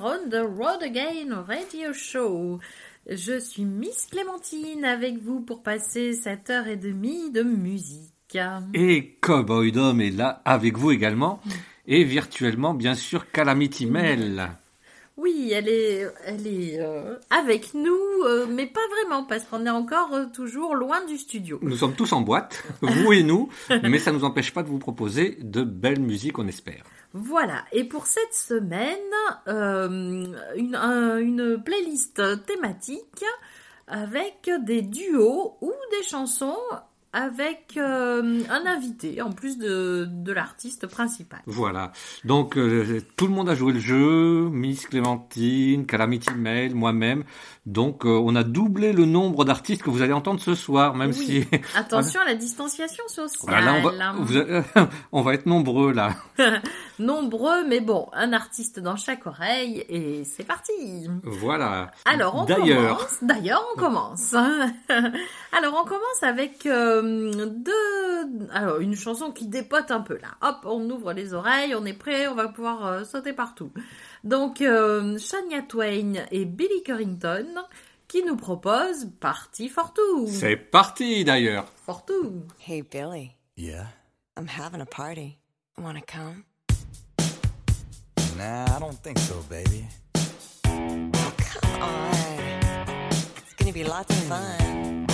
On the Road Again Radio Show. Je suis Miss Clémentine avec vous pour passer cette heure et demie de musique. Et Cowboy Dom est là avec vous également. Et virtuellement, bien sûr, Calamity Mel. Oui, elle est, elle est euh, avec nous, euh, mais pas vraiment, parce qu'on est encore euh, toujours loin du studio. Nous sommes tous en boîte, vous et nous, mais ça ne nous empêche pas de vous proposer de belles musiques, on espère. Voilà, et pour cette semaine, une, une playlist thématique avec des duos ou des chansons avec euh, un invité en plus de, de l'artiste principal. Voilà. Donc euh, tout le monde a joué le jeu, Miss Clémentine, Calamity Mail, moi-même. Donc euh, on a doublé le nombre d'artistes que vous allez entendre ce soir, même si attention à la distanciation sociale. Voilà, on, va, on va être nombreux là. nombreux, mais bon, un artiste dans chaque oreille et c'est parti. Voilà. Alors on commence. D'ailleurs, on commence. Alors on commence avec euh, deux, alors une chanson qui dépote un peu là. Hop, on ouvre les oreilles, on est prêt, on va pouvoir euh, sauter partout. Donc euh, Shania Twain et Billy Currington qui nous proposent Party for Two. C'est parti d'ailleurs. For Two. Hey Billy. Yeah? I'm having a party. Wanna come? Nah, I don't think so, baby. Oh, come on. It's gonna be lots of fun.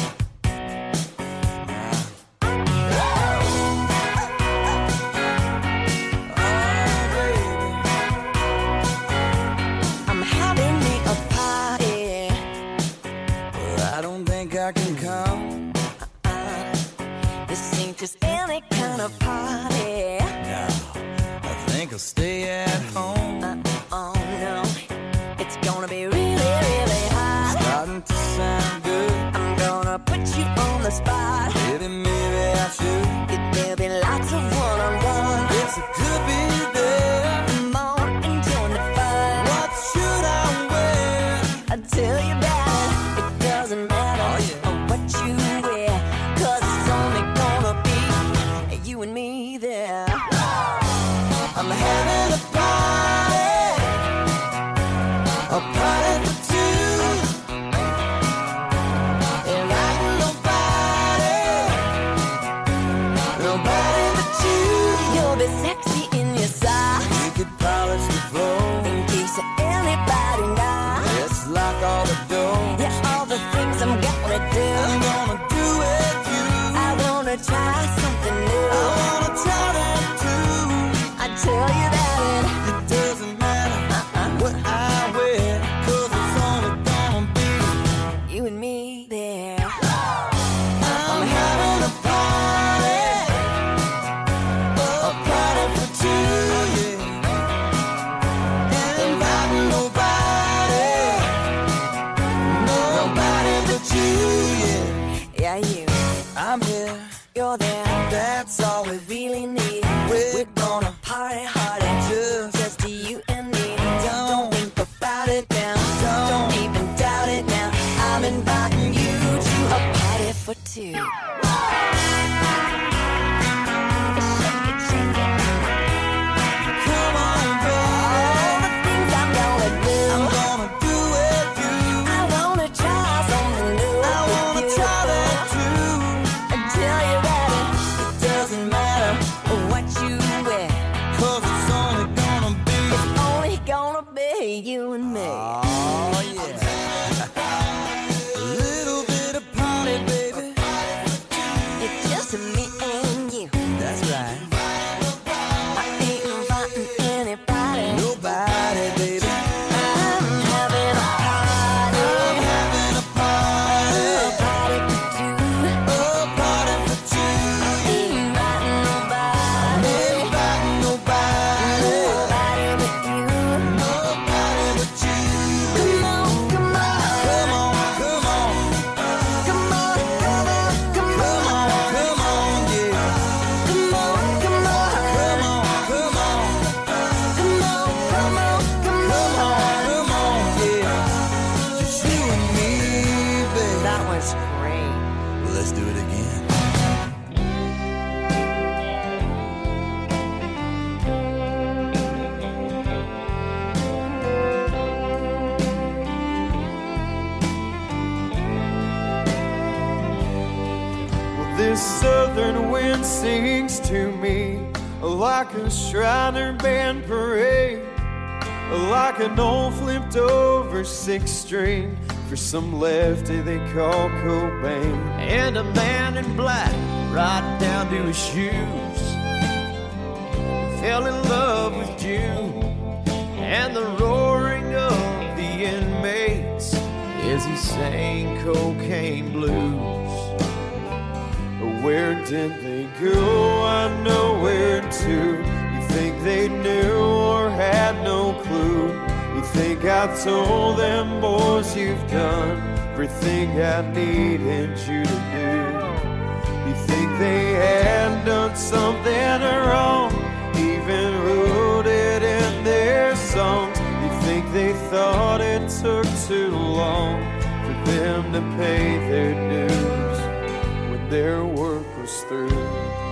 Just any kind of party. No, I think I'll stay at home. Uh, oh no, it's gonna be really, really hot. Starting to sound good. I'm gonna put you on the spot. Maybe, maybe I should. There'll be lots of one-on-one. Yes, it could be was great. Well, let's do it again. Well, this southern wind sings to me like a Shriner band parade, like an old flipped over six string for some lefty they call Cobain. and a man in black right down to his shoes fell in love with June and the roaring of the inmates as he sang cocaine blues. Where did they go? I know where to. You think they knew or had no clue? Think I told them boys you've done everything I needed you to do? You think they had done something wrong? Even wrote it in their songs. You think they thought it took too long for them to pay their dues when their work was through?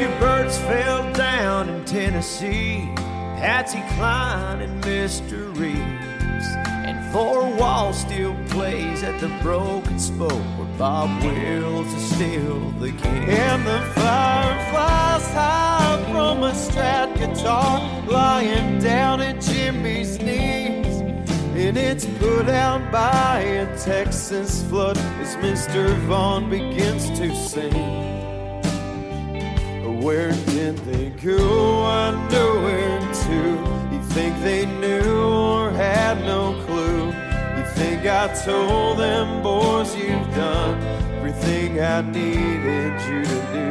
Two birds fell down in Tennessee Patsy Cline and Mr. Reeves. And Four Wall still plays at the Broken Spoke where Bob Wills is still the king. And the fire flies high from a strat guitar lying down at Jimmy's knees. And it's put out by a Texas flood as Mr. Vaughn begins to sing. Where did they go? I know where to. You think they knew or had no clue? You think I told them boys you've done everything I needed you to do?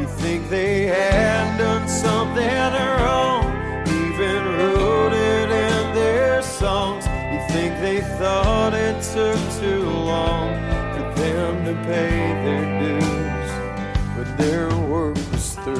You think they had done something wrong? Even wrote it in their songs. You think they thought it took too long for them to pay their dues, their work was through.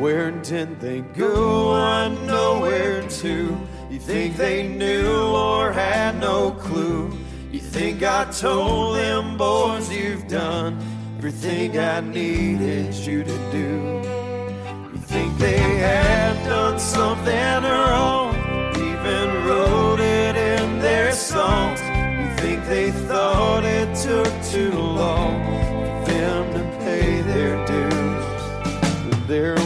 Where did they go? I know where to. You think they knew or had no clue? You think I told them boys you've done everything I needed you to do? You think they had done something wrong? Even wrote it in their songs. You think they thought it took too long for them to pay their dues? But their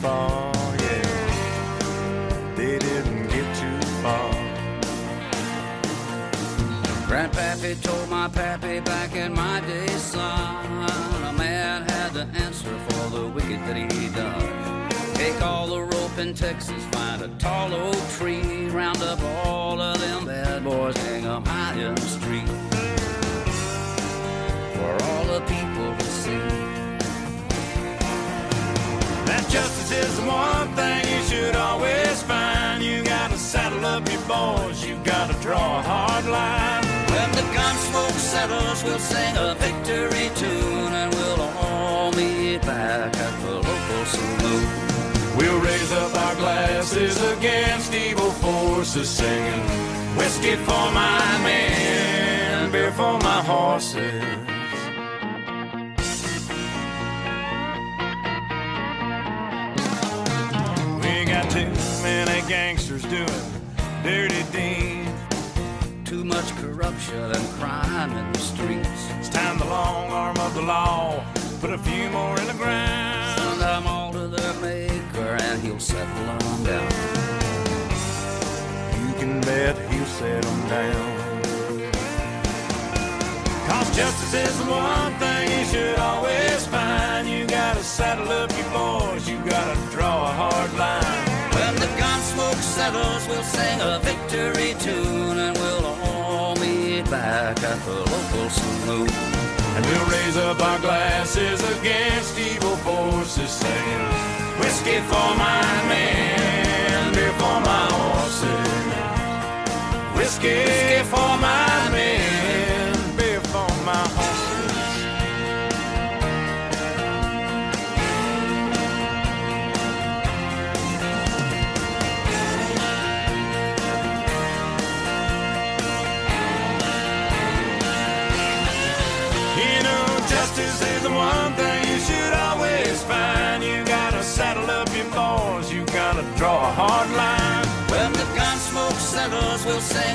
far. Yeah, they didn't get too far. Grandpappy told my pappy back in my day, son, a man had to answer for the wicked that he done. Take all the rope in Texas, find a tall oak tree, round up all of them bad boys, hang 'em high in the street. For all the people justice is the one thing you should always find. You gotta saddle up your boys. You gotta draw a hard line. When the gun smoke settles, we'll sing a victory tune and we'll all meet back at the local saloon. We'll raise up our glasses against evil forces, singing whiskey for my men, beer for my horses. Gangsters doing dirty deeds. Too much corruption and crime in the streets. It's time the long arm of the law put a few more in the ground. Send them all to their maker and he'll settle on down. You can bet he'll set them down. Cause justice is the one thing you should always find. You gotta saddle up your boys, smoke settles, we'll sing a victory tune and we'll all meet back at the local saloon. And we'll raise up our glasses against evil forces, saying, Whiskey for my men, beer for my horses. Whiskey for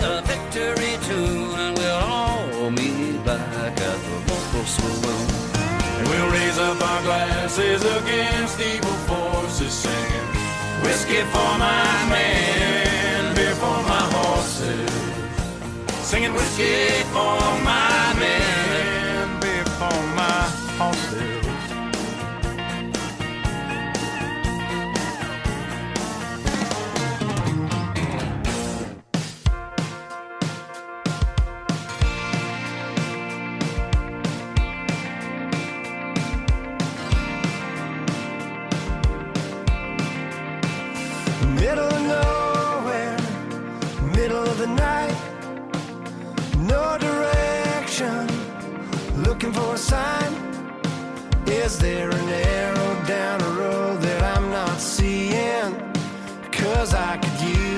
a victory tune and we'll all meet back at the local saloon. And we'll raise up our glasses against evil forces, singing whiskey for my men, beer for my horses. Singing whiskey for my men, sign. Is there an arrow down a road that I'm not seeing? Cause I could use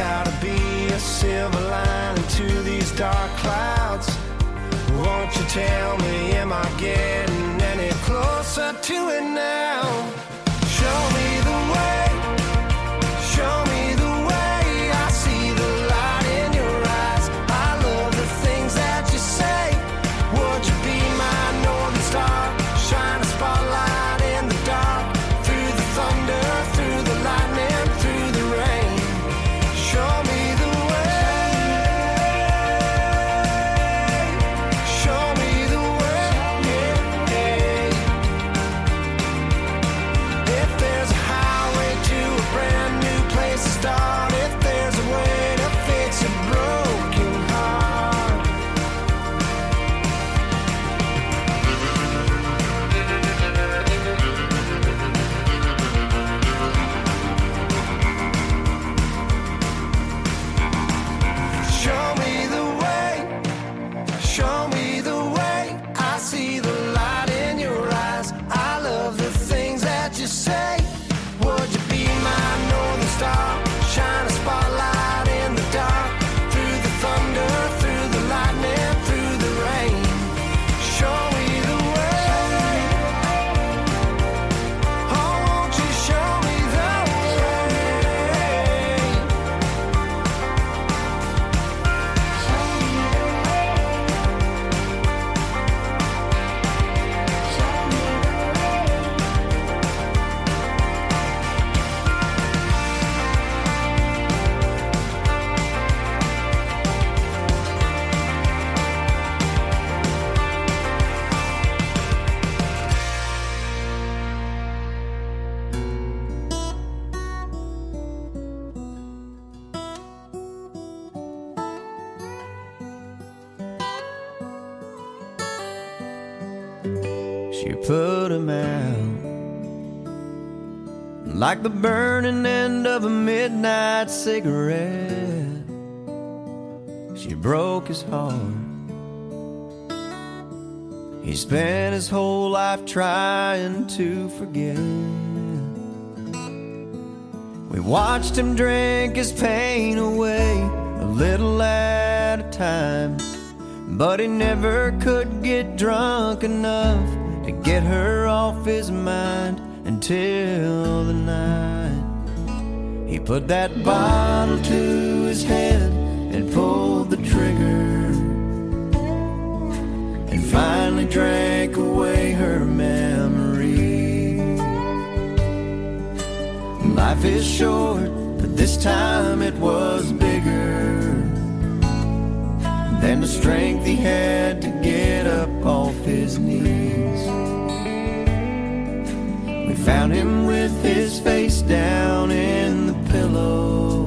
gotta be a silver lining to these dark clouds. Won't you tell me, am I getting any closer to it now? Like the burning end of a midnight cigarette, she broke his heart. He spent his whole life trying to forget. We watched him drink his pain away a little at a time. But he never could get drunk enough to get her off his mind until the night. He put that bottle to his head and pulled the trigger. And finally drank away her memory. Life is short, but this time it was bigger than the strength he had to get up off his knees. Found him with his face down in the pillow,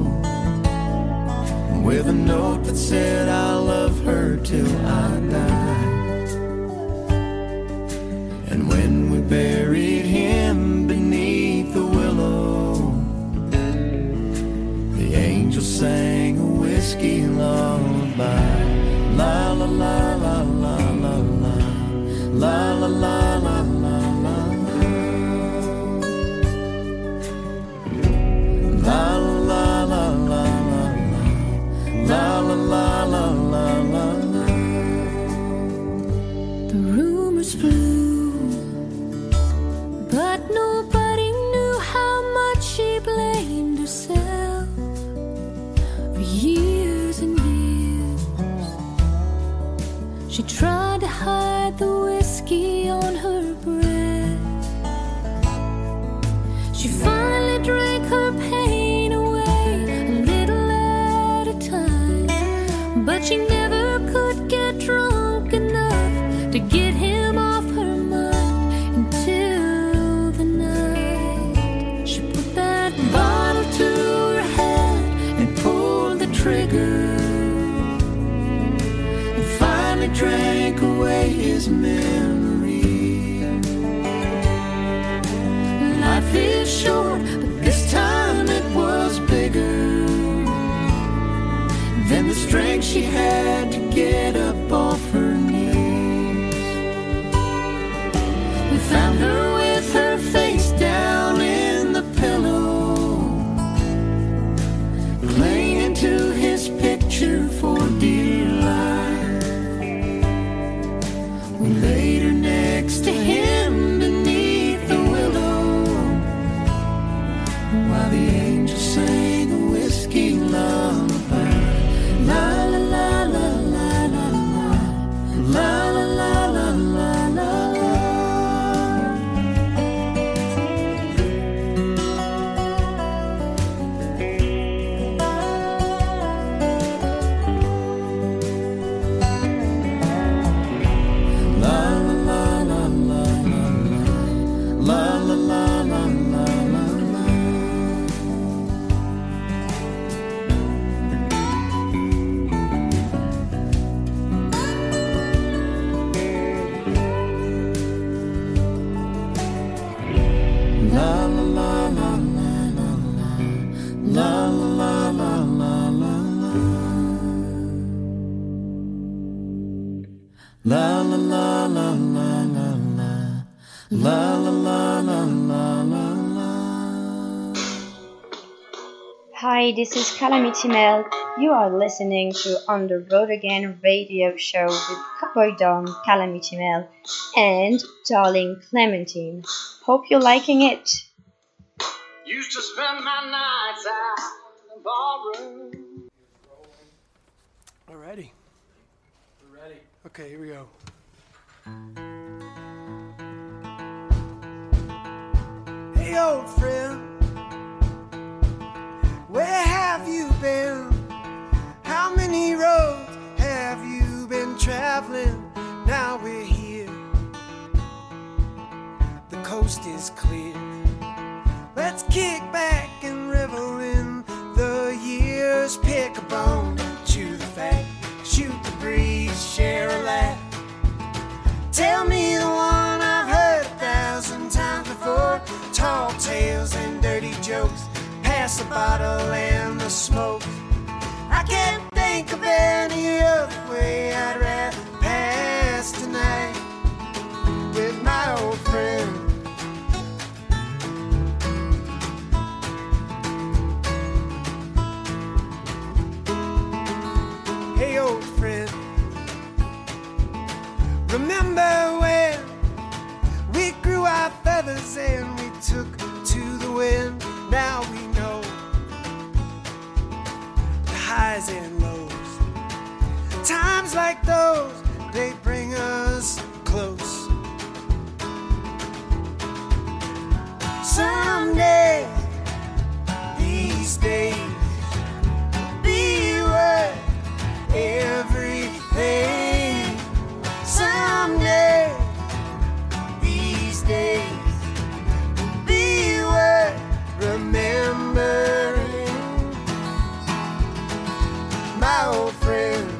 with a note that said, I love her till I die. And when we buried him beneath the willow, the angel sang a whiskey lullaby. La la la la la la la la la la la la she had Hi, this is Calamity Mel. You are listening to On the Road Again radio show with Cowboy Don, Calamity Mel, and Darling Clementine. Hope you're liking it. Used to spend my nights out in the barroom. Alrighty. We're ready. Okay, here we go. Hey, old friend, where have you been? How many roads have you been traveling? Now we're here. The coast is clear. Let's kick back and revel in the years. Pick a bone and chew the fat. Shoot the breeze, share a laugh. Tell me the one I've heard a thousand times before. Tall tales and dirty jokes pass the bottle and the smoke. I can't think of any other way I'd rather pass tonight with my old friend. Hey, old friend, remember when we grew our feathers and we took to the wind? Now we highs and lows. Times like those, they bring us close. Someday, these days, be worth everything. Someday, these days. old friend.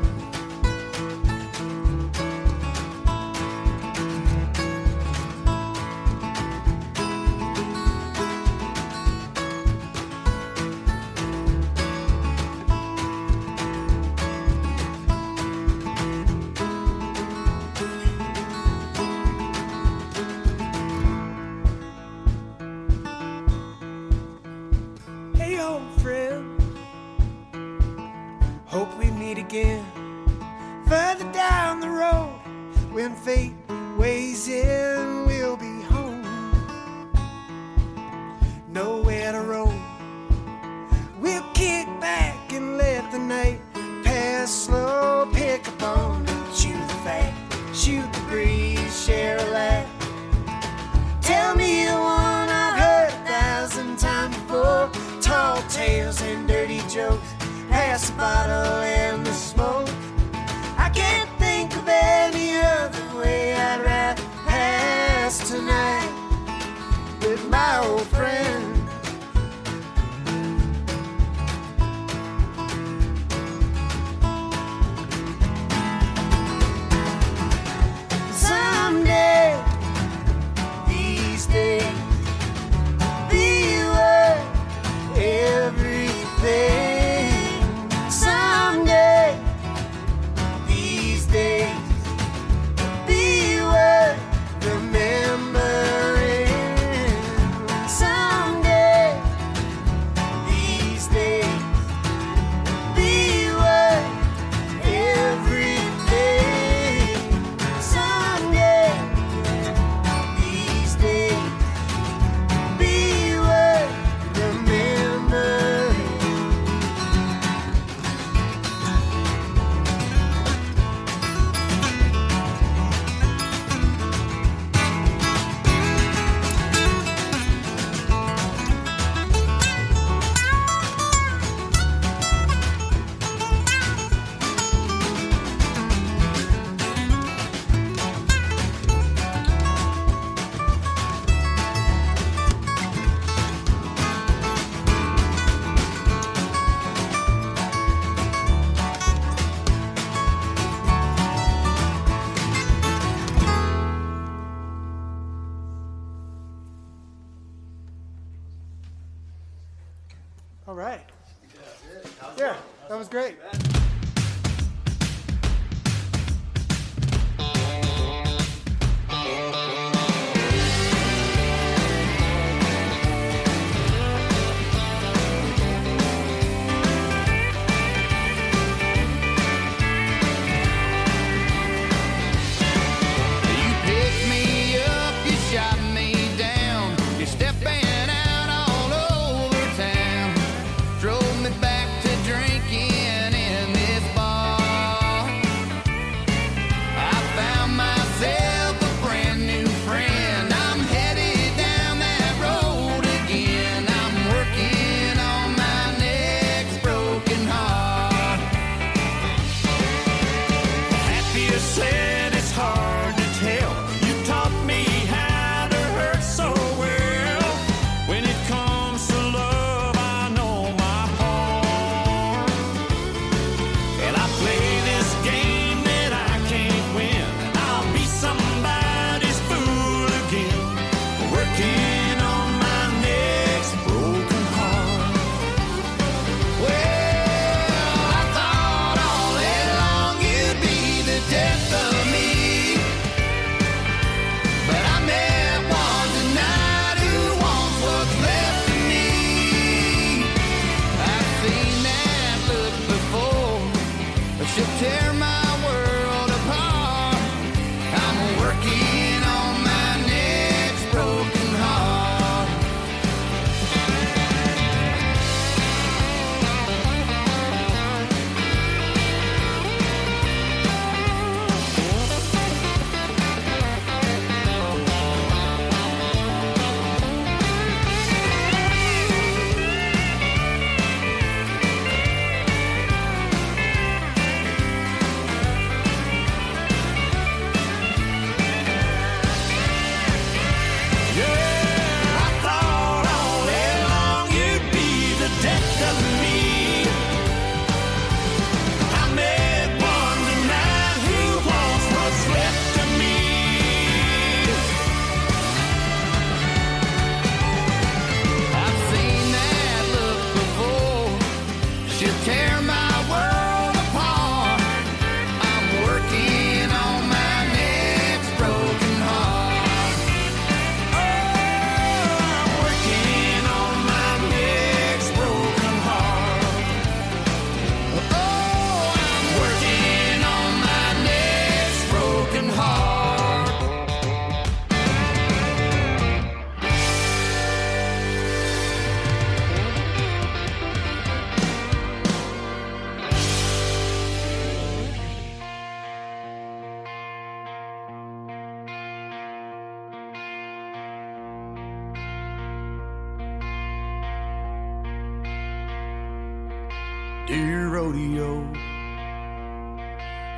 Dear rodeo.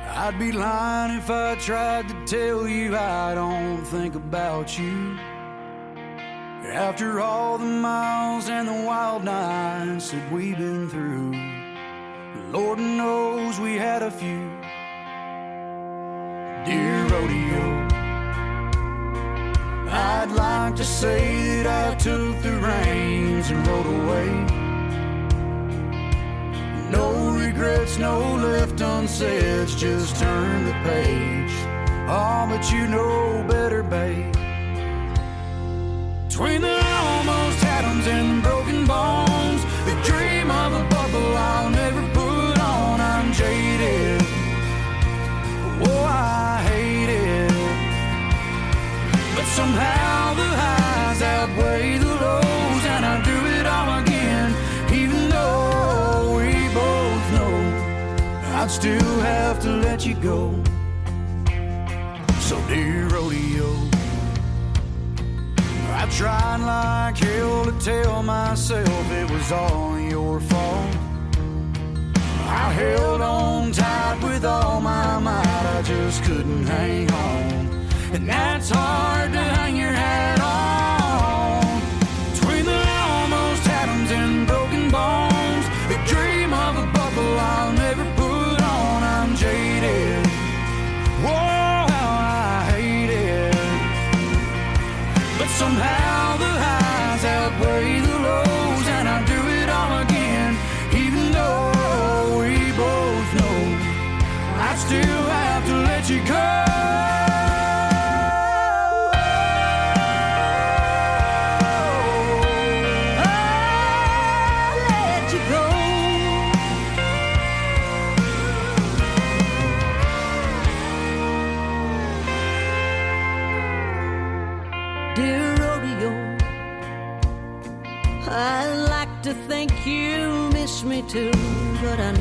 I'd be lying if I tried to tell you I don't think about you. After all the miles and the wild nights that we've been through, Lord knows we had a few. Dear rodeo, I'd like to say that I took the reins and rode away. No left unsaid, just turn the page. Oh, but you know better, babe. Between the almost atoms and broken bones, I'd still have to let you go. So, dear rodeo. I tried like hell to tell myself it was all your fault. I held on tight with all my might, I just couldn't hang on. And that's hard to hang your hat on.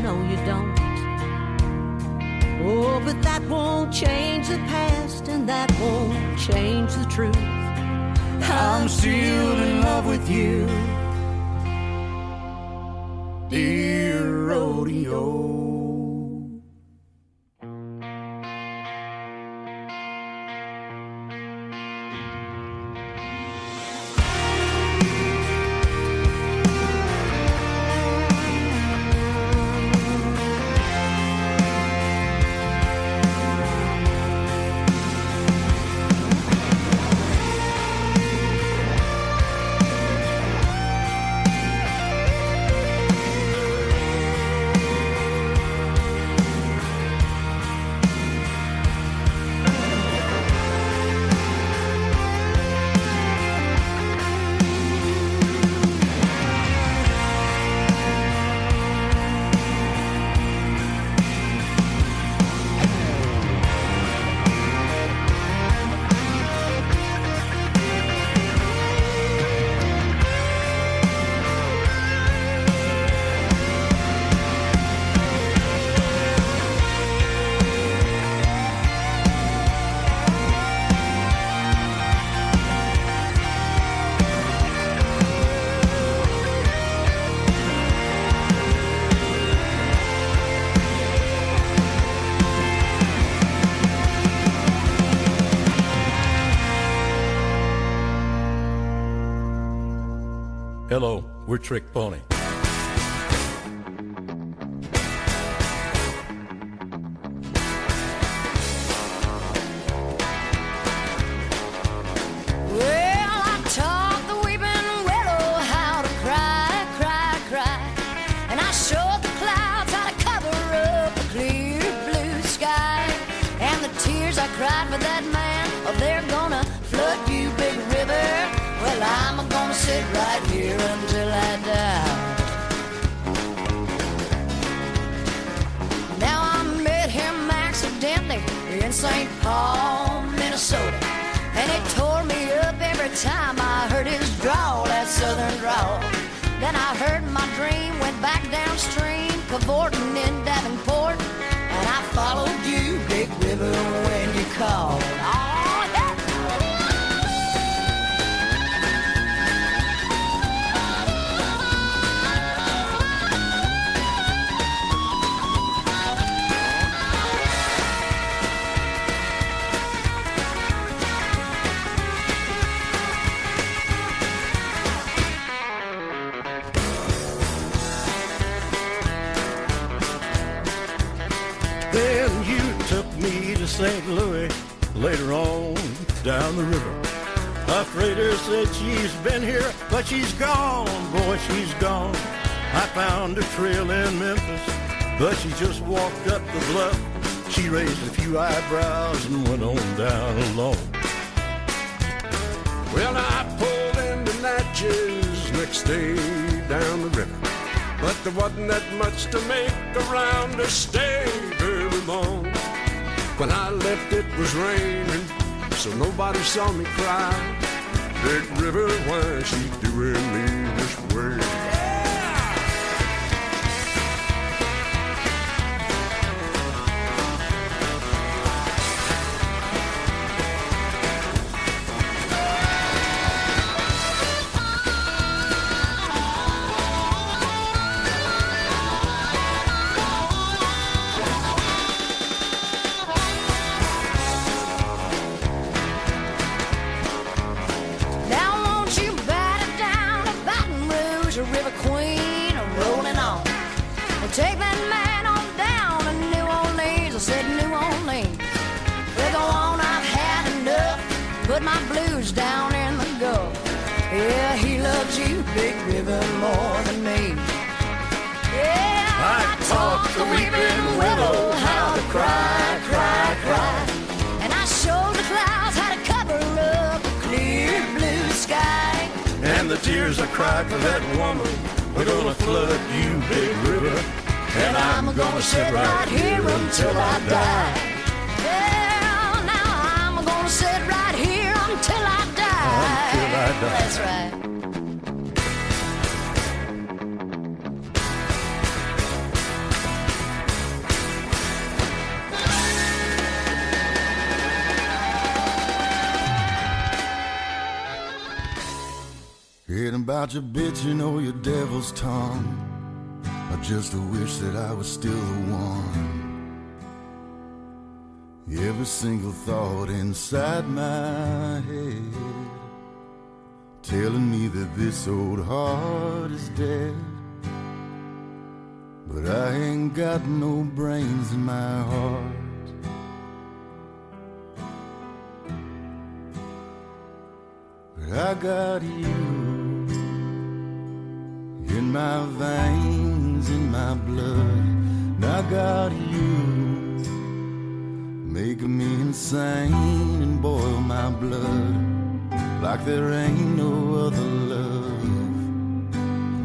Know you don't. Oh, but that won't change the past, and that won't change the truth. I'm still in love with you, dear rodeo. Trick Pony. Gone. I found her trail in Memphis, but she just walked up the bluff. She raised a few eyebrows and went on down alone. Well, I pulled into Natchez next day down the river. But there wasn't that much to make around or stay very long. When I left, it was raining, so nobody saw me cry. Big River, why she doing me this way? Single thought inside my head telling me that this old heart is dead. But I ain't got no brains in my heart. But I got you in my veins, in my blood. And I got you making me insane and boil my blood like there ain't no other love.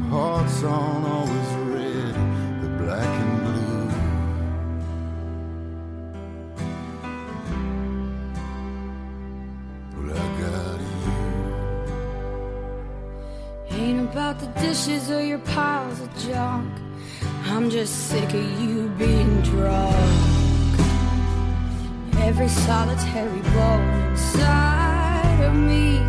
Hearts aren't always red, they're black and blue. But I got you. Ain't about the dishes or your piles of junk. I'm just sick of you being drunk. Every solitary bone inside of me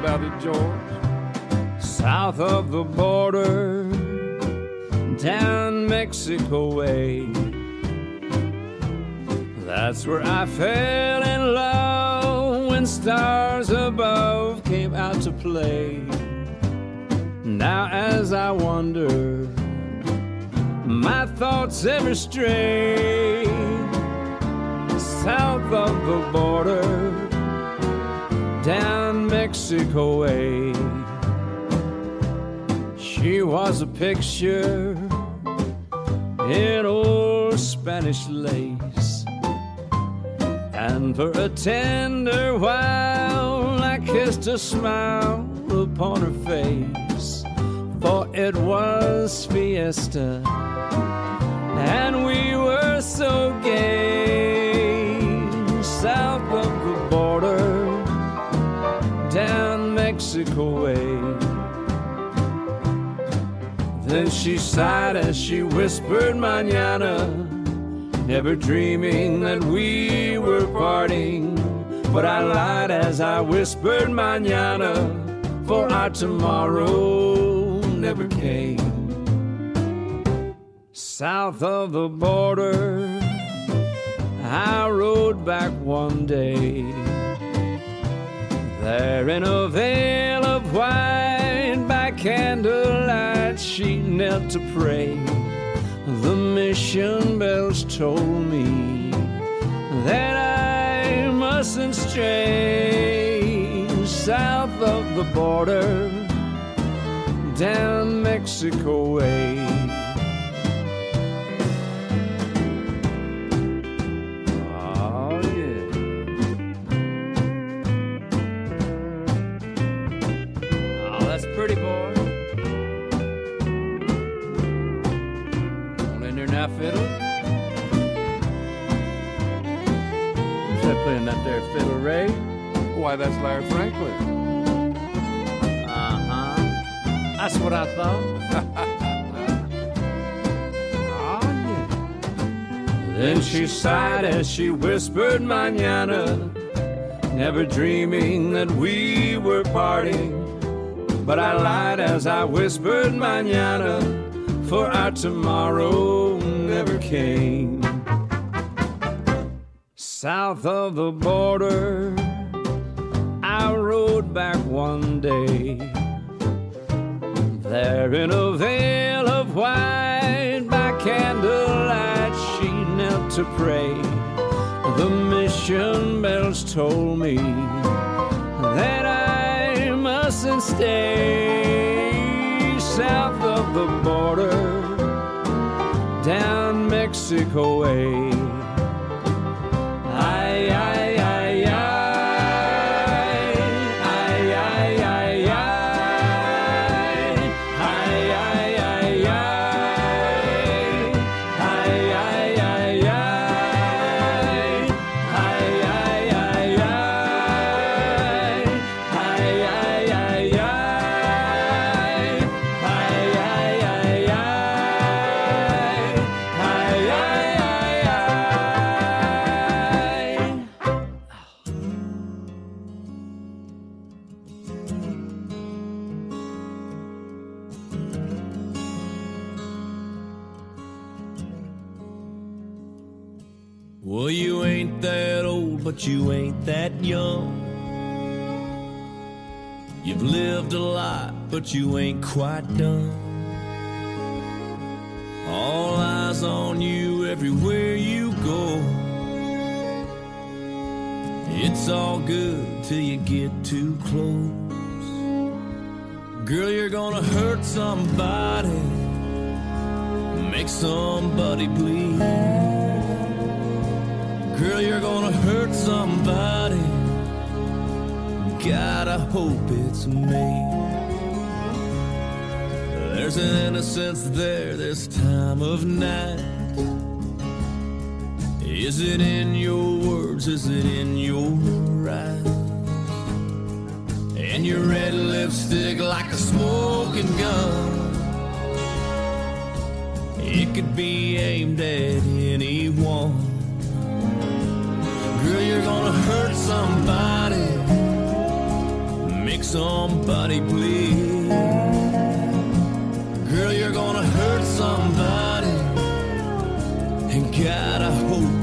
about it, George. South of the border, down Mexico way. That's where I fell in love when stars above came out to play. Now, as I wander, my thoughts ever stray south of the border down Mexico way. She was a picture in old Spanish lace. And for a tender while, I kissed a smile upon her face. For it was fiesta, and we were so gay. South Then she sighed as she whispered, Manana, never dreaming that we were parting. But I lied as I whispered, Manana, for our tomorrow never came. South of the border, I rode back one day. There in a veil of white by candlelight, she knelt to pray. The mission bells told me that I mustn't stray south of the border, down Mexico way. That there fiddle, Ray? Why, that's Larry Franklin. Uh huh. That's what I thought. oh, yeah. Then she sighed as she whispered, Manana, never dreaming that we were parting. But I lied as I whispered, Manana, for our tomorrow never came. South of the border, I rode back one day. There in a veil of white by candlelight, she knelt to pray. The mission bells told me that I mustn't stay south of the border, down Mexico way. But you ain't quite done. All eyes on you everywhere you go. It's all good till you get too close. Girl, you're gonna hurt somebody, make somebody bleed. Girl, you're gonna hurt somebody. God, I hope it's me. There's an innocence there this time of night. Is it in your words? Is it in your eyes? And your red lipstick like a smoking gun. It could be aimed at anyone. Girl, you're gonna hurt somebody, make somebody bleed. Gonna hurt somebody, and God, I hope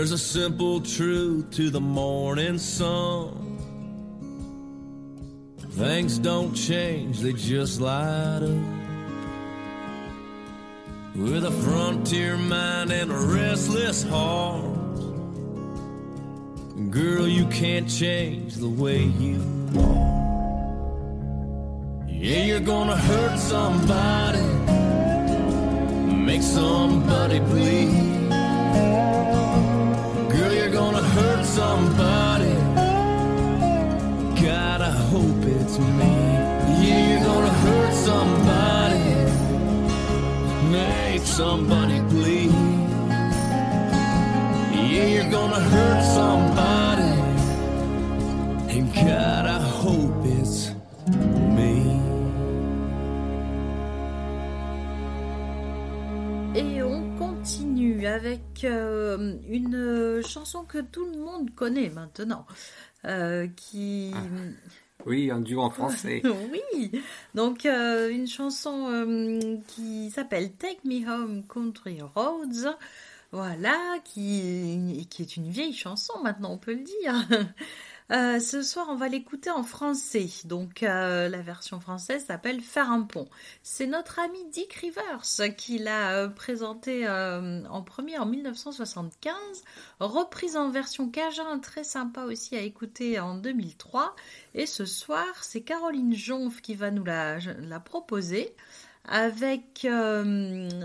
There's a simple truth to the morning sun. Things don't change, they just light up. With a frontier mind and a restless heart. Girl, you can't change the way you are. Yeah, you're gonna hurt somebody, make somebody bleed. Somebody. God, I hope it's me. Yeah, you're gonna hurt somebody. Make somebody bleed. Yeah, you're gonna hurt somebody. And God, I avec euh, une euh, chanson que tout le monde connaît maintenant, euh, qui... Oui, un duo en français. oui, donc euh, une chanson qui s'appelle Take Me Home Country Roads, voilà, qui, qui est une vieille chanson maintenant, on peut le dire. Euh, ce soir, on va l'écouter en français. Donc, euh, la version française s'appelle Faire un pont. C'est notre ami Dick Rivers qui l'a euh, présenté en premier en 1975, reprise en version cajun, très sympa aussi à écouter en 2003. Et ce soir, c'est Caroline Jonf qui va nous la, la proposer avec euh,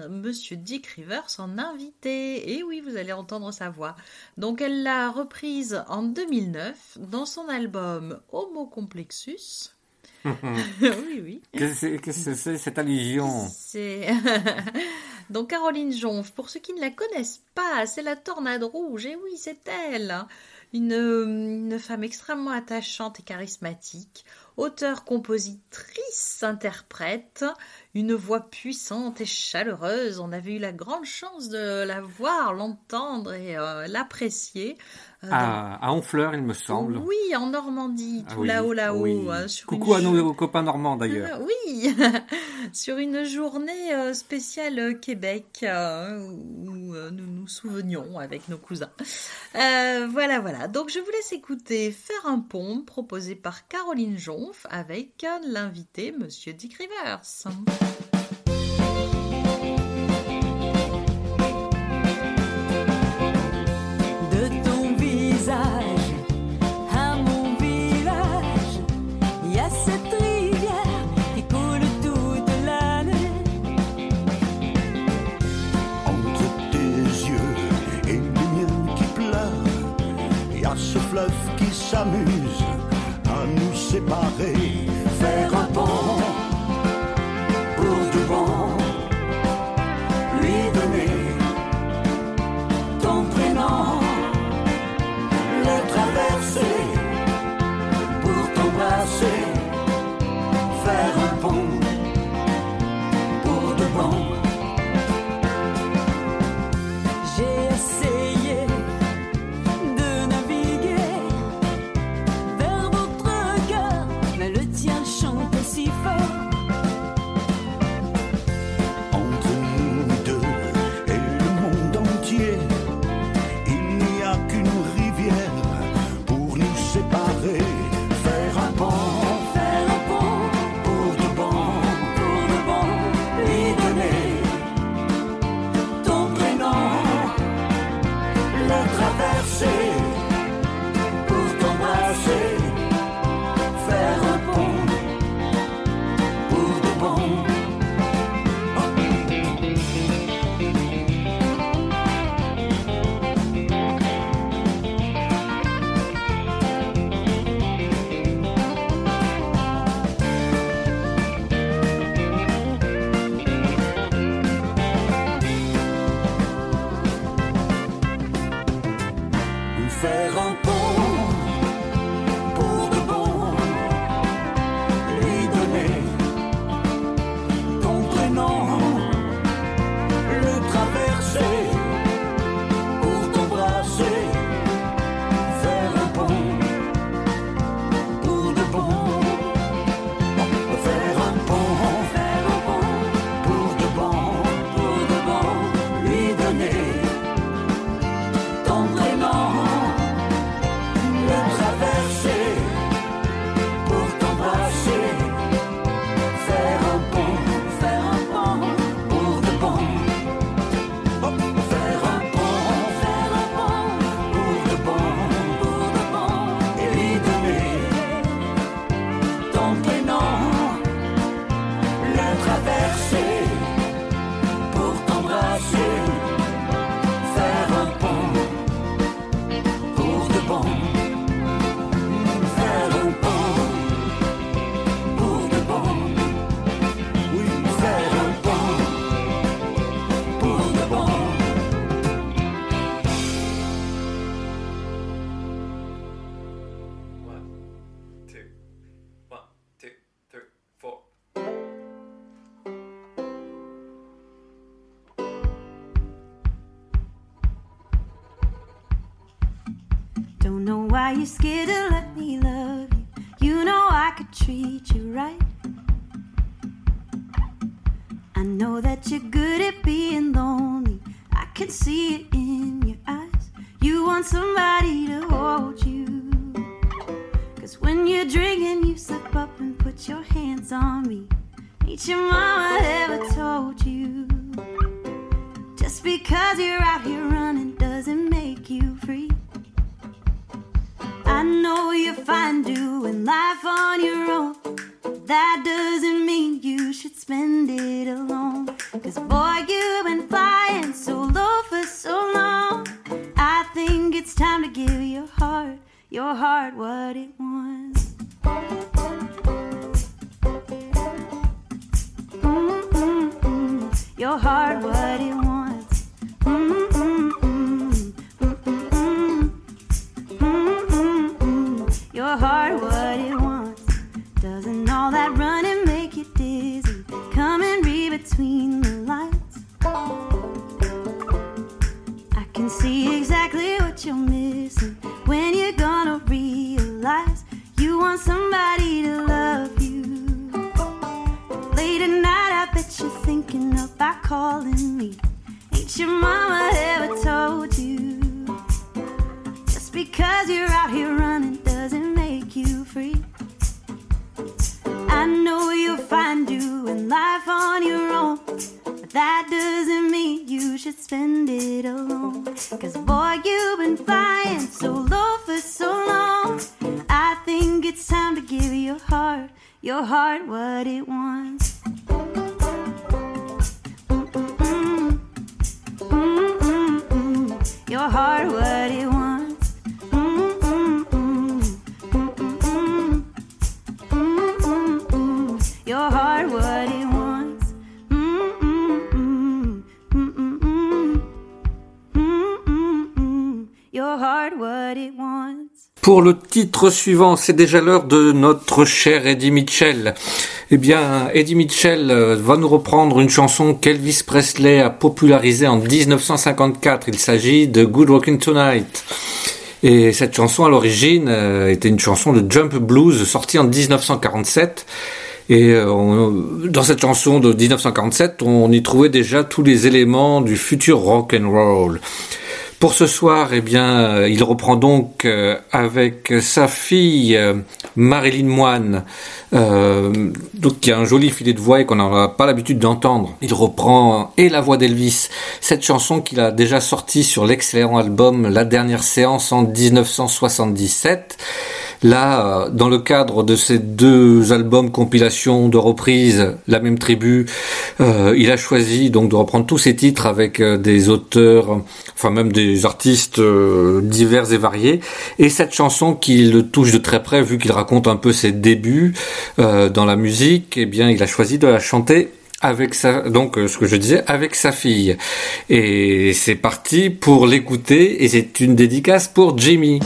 Monsieur Dick Rivers en invité. Et oui, vous allez entendre sa voix. Donc, elle l'a reprise en 2009 dans son album Homo Complexus. oui, oui. Qu'est-ce que c'est cette allusion? C'est donc Caroline Jonf. Pour ceux qui ne la connaissent pas, c'est la Tornade Rouge. Et oui, c'est elle. Une, une femme extrêmement attachante et charismatique. Auteure, compositrice, interprète, une voix puissante et chaleureuse. On avait eu la grande chance de la voir, l'entendre et euh, l'apprécier. Euh, à, à Honfleur, il me semble. oui, en Normandie, Ah tout oui, là-haut, là-haut. oui. sur Coucou à nos copains normands d'ailleurs. ah, oui, sur une journée euh, spéciale euh, Québec euh, où euh, nous nous souvenions avec nos cousins. Euh, voilà, voilà. Donc je vous laisse écouter Faire un pont proposé par Caroline Jonf avec euh, l'invité Monsieur Dick Rivers. Know why you're scared to let me love you. You know I could treat you right. I know that you're good at being lonely. I can see it in your eyes. You want somebody to hold you. Cause when you're drinking, you slip up and put your hands on me. Ain't your mama ever told you? Just because you're out here running doesn't make you free. Know you're fine doing life on your own. That doesn't mean you should spend it alone. Cause boy, you've been flying so low for so long. I think it's time to give your heart, your heart what it wants. Mm-mm-mm. Your heart what it wants. Between the lines. I can see exactly what you're missing. When you're gonna realize you want somebody to love you. Late at night, I bet you're thinking about calling me. Ain't your mama ever told you? Just because you're out here running doesn't make you free. I know you're fine doing life on your own, but that doesn't mean you should spend it alone. Cause boy, you've been flying so low for so long. I think it's time to give your heart, your heart what it wants. Your heart what it wants. Your heart what it wants. Your heart what wants. Pour le titre suivant, c'est déjà l'heure de notre cher Eddie Mitchell. Eh bien, Eddie Mitchell euh, va nous reprendre une chanson qu'Elvis Presley a popularisée en 1954. Il s'agit de Good Rockin' Tonight. Et cette chanson, à l'origine, euh, était une chanson de Jump Blues sortie en 1947. Et euh, on- dans cette chanson de 1947, on y trouvait déjà tous les éléments du futur rock and roll. Pour ce soir, eh bien, euh, il reprend donc euh, avec sa fille Marilyn Moine, euh, donc qui a un joli filet de voix et qu'on n'a pas l'habitude d'entendre. Il reprend et la voix d'Elvis, cette chanson qu'il a déjà sortie sur l'excellent album La dernière séance en 1977. Là, euh, dans le cadre de ces deux albums compilation de reprises, La même tribu, euh, il a choisi donc de reprendre tous ces titres avec euh, des auteurs, enfin même des artistes divers et variés. Et cette chanson qui le touche de très près, vu qu'il raconte un peu ses débuts dans la musique, eh bien, il a choisi de la chanter avec sa, avec sa fille. Et c'est parti pour l'écouter, et c'est une dédicace pour Jimmy.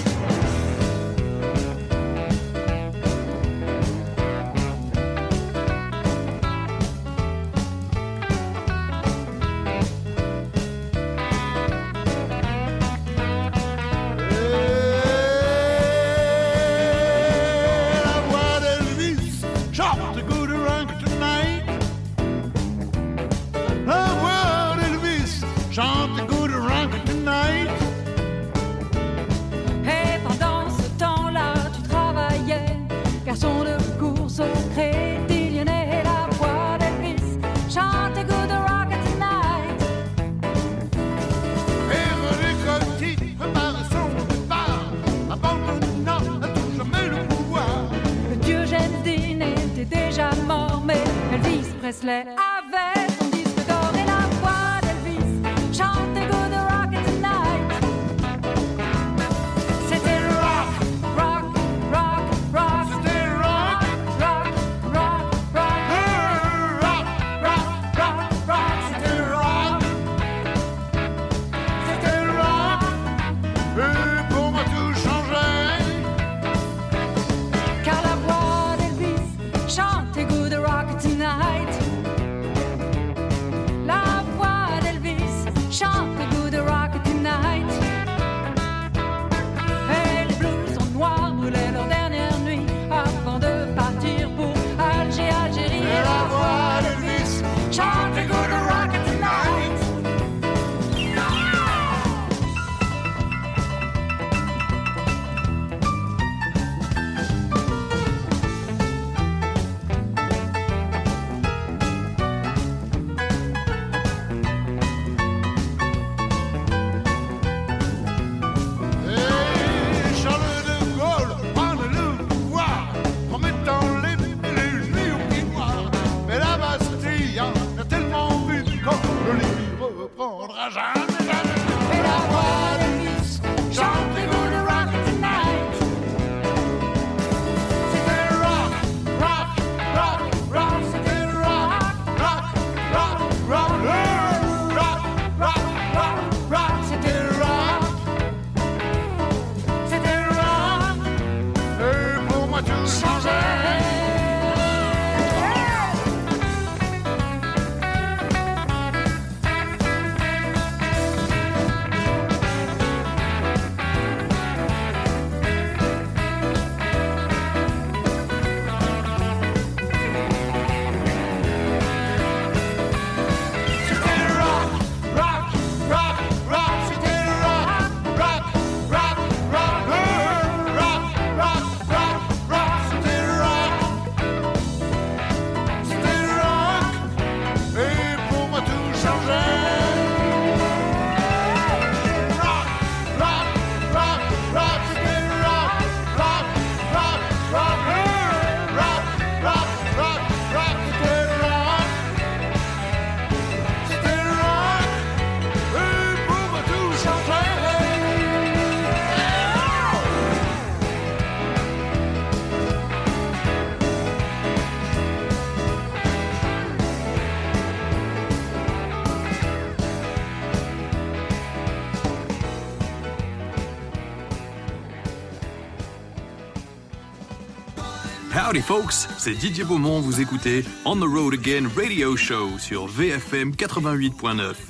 les folks, c'est Didier Beaumont, vous écoutez On the Road Again Radio Show sur VFM 88.9.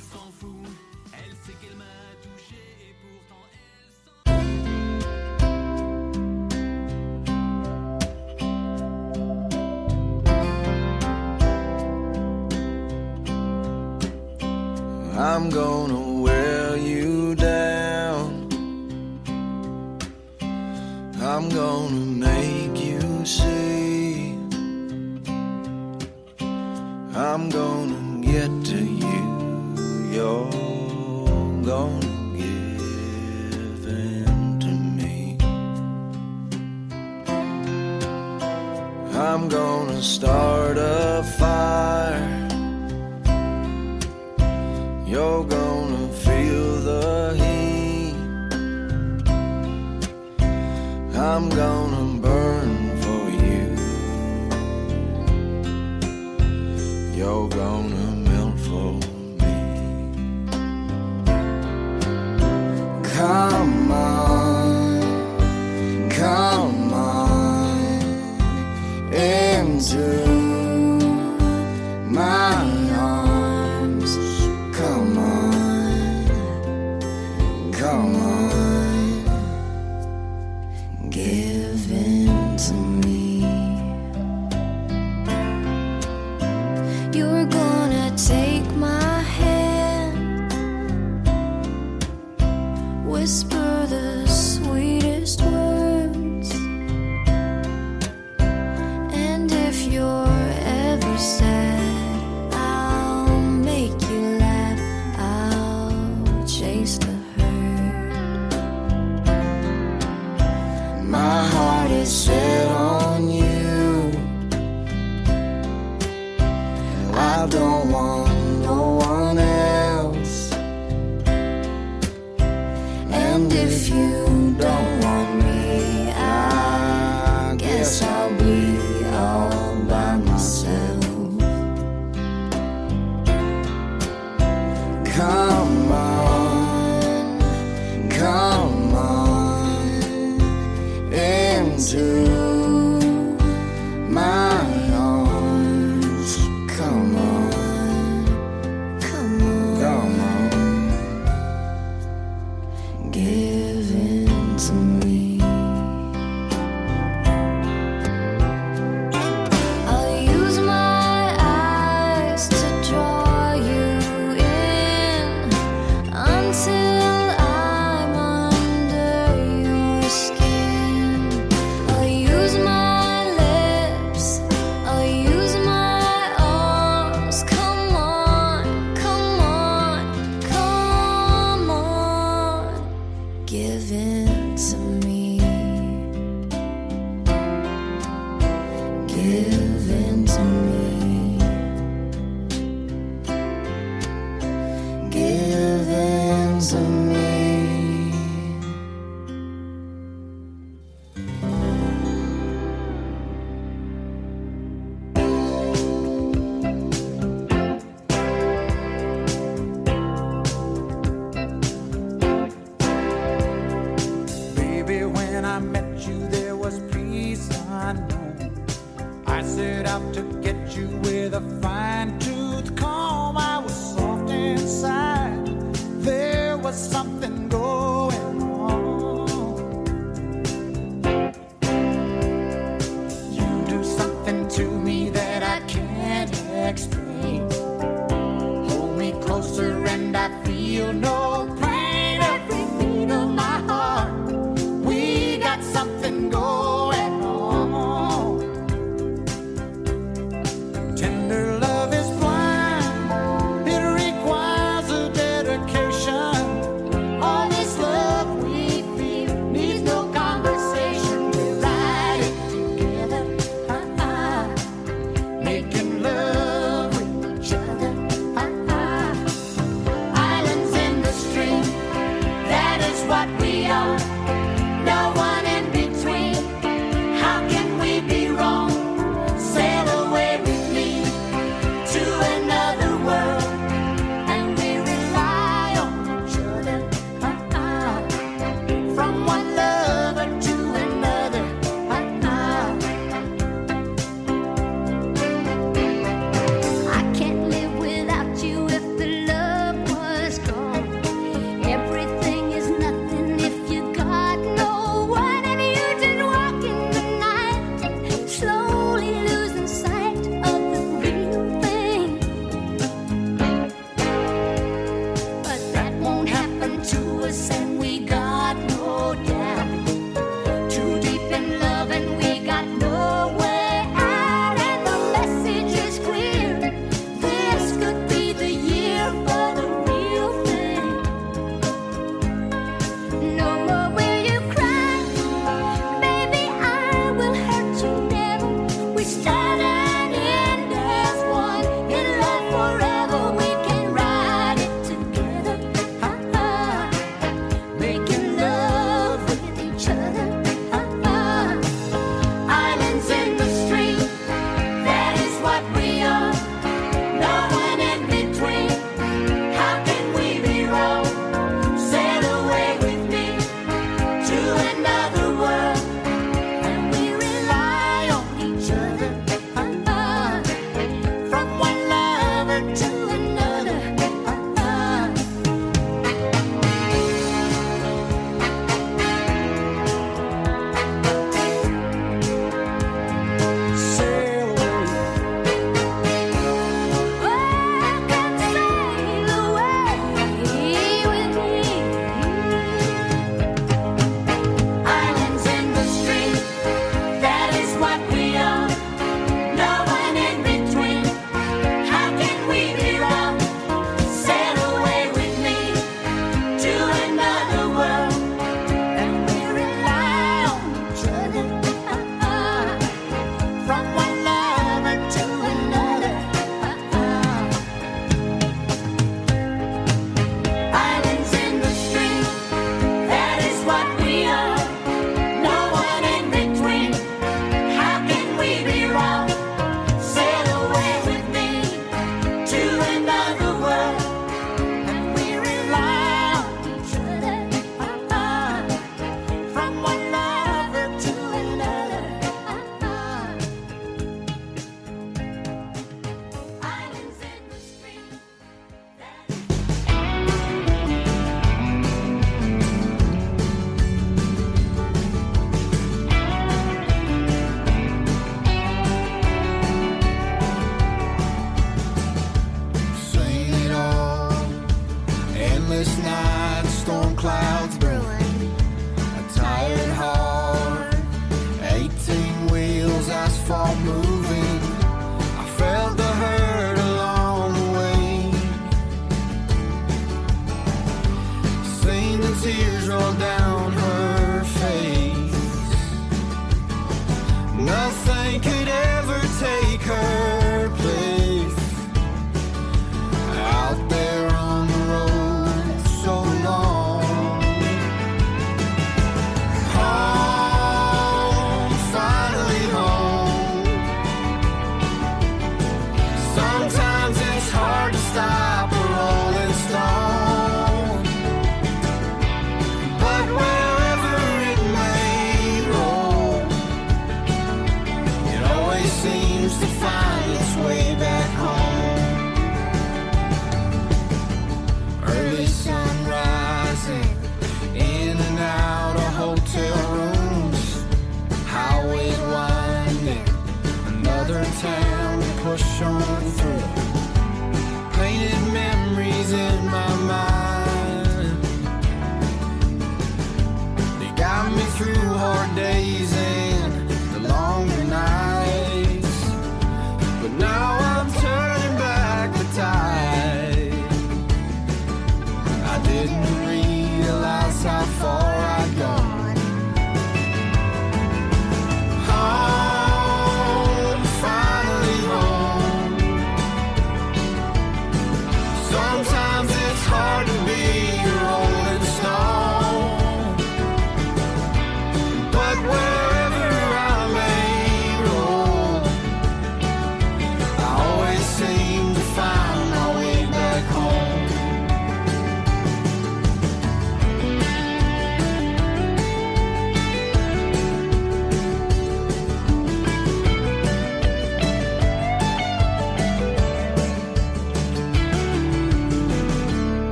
i'm gonna stop.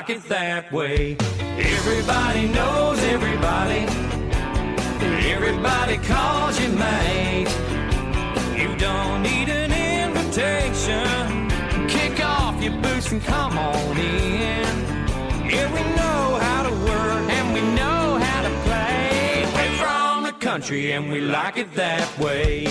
like it that way. Everybody knows everybody. Everybody calls you mate. You don't need an invitation. Kick off your boots and come on in. Yeah, we know how to work and we know how to play. We're from the country and we like it that way.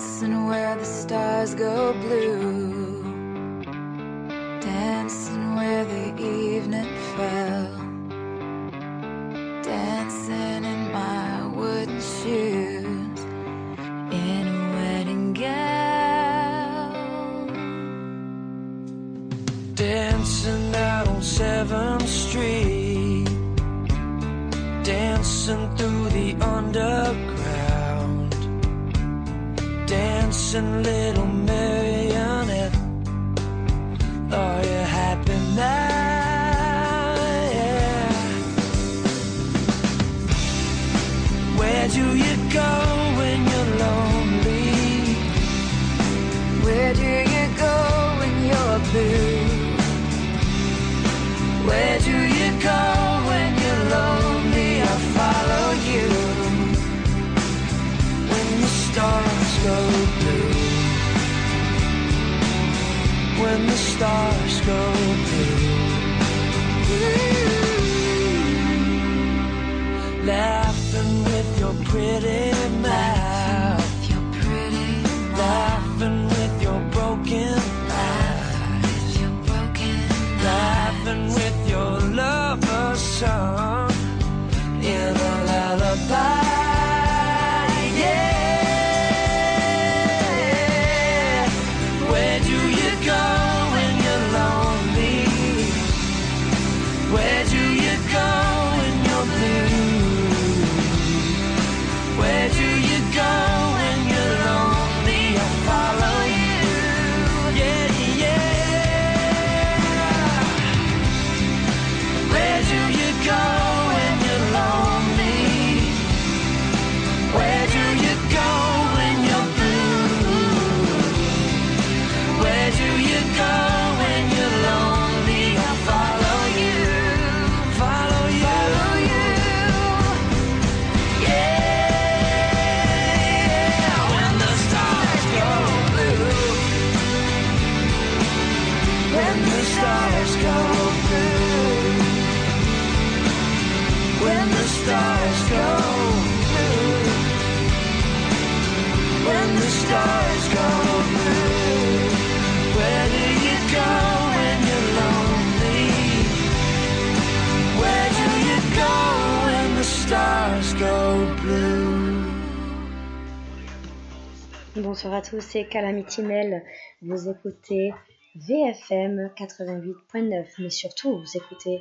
Dancing where the stars go blue. Dancing where the evening fell. bonsoir à tous, c'est Calamitinelle. Vous écoutez VFM 88.9, mais surtout vous écoutez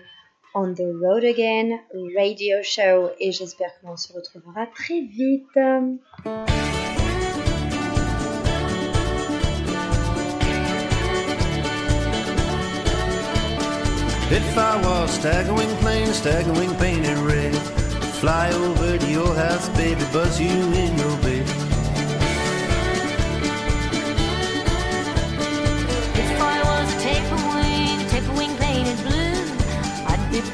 On the Road Again Radio Show et j'espère qu'on se retrouvera très vite. Fly over to your baby, buzz you.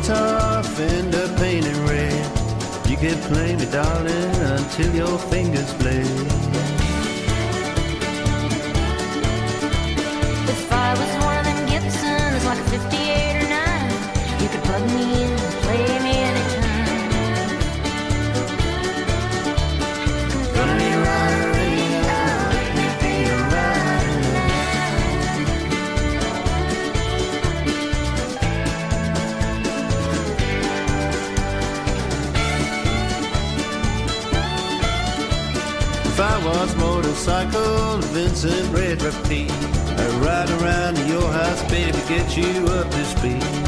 guitar fender painting red. You can play me, darling, until your fingers bleed. If I was was motorcycle, Vincent Red Rapide. I ride around to your house, baby, get you up to speed.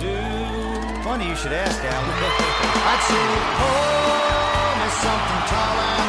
do? Funny you should ask, Al. I'd say, oh, something tall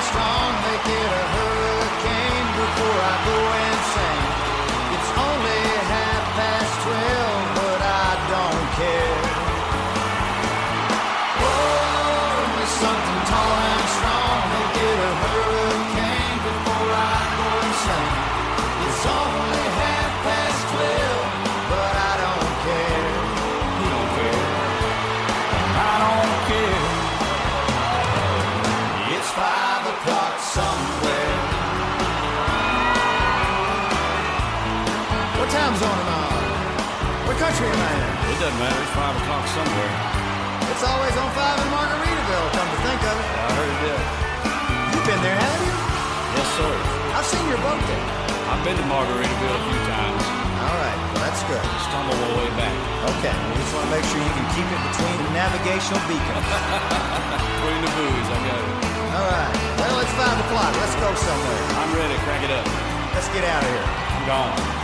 doesn't matter. It's 5 o'clock somewhere. It's always on 5 in Margaritaville, come to think of it. I heard it is. You've been there, haven't you? Yes, sir. I've seen your boat there. I've been to Margaritaville a few times. All right, well, that's good. Stumble the way back. Okay, we just want to make sure you can keep it between the navigational beacons. between the buoys, I got it. All right, well, it's 5 o'clock. Let's go somewhere. I'm ready. Crank it up. Let's get out of here. I'm gone.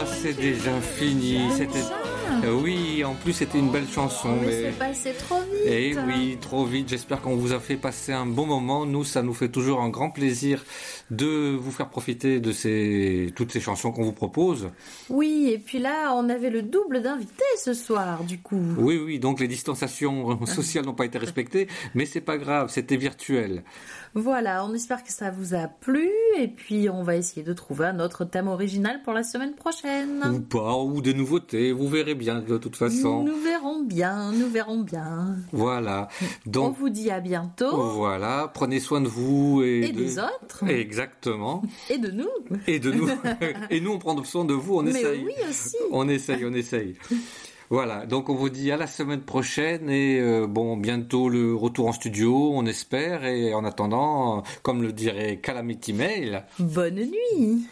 Ah, c'est déjà fini. C'était. Euh, oui, en plus c'était une belle chanson. Oh, mais, mais... c'est passé trop vite. Eh oui, trop vite. J'espère qu'on vous a fait passer un bon moment. Nous, ça nous fait toujours un grand plaisir de vous faire profiter de toutes ces chansons qu'on vous propose. Oui, et puis là, on avait le double d'invités ce soir, du coup. Oui, oui. Donc les distanciations sociales n'ont pas été respectées, mais c'est pas grave. C'était virtuel. Voilà, on espère que ça vous a plu, et puis on va essayer de trouver un autre thème original pour la semaine prochaine. Ou pas, ou des nouveautés. Vous verrez bien de toute façon. Nous verrons bien, nous verrons bien. Voilà. On Donc vous dit à bientôt, voilà. Prenez soin de vous et, et de... des autres, Exactement. et de nous. Et de nous. et nous, on prend soin de vous. On Mais essaye. oui aussi. On essaye, on essaye. Voilà, donc on vous dit à la semaine prochaine et euh, bon bientôt le retour en studio, on espère et en attendant, euh, comme le dirait Calamity Mail, Bonne nuit.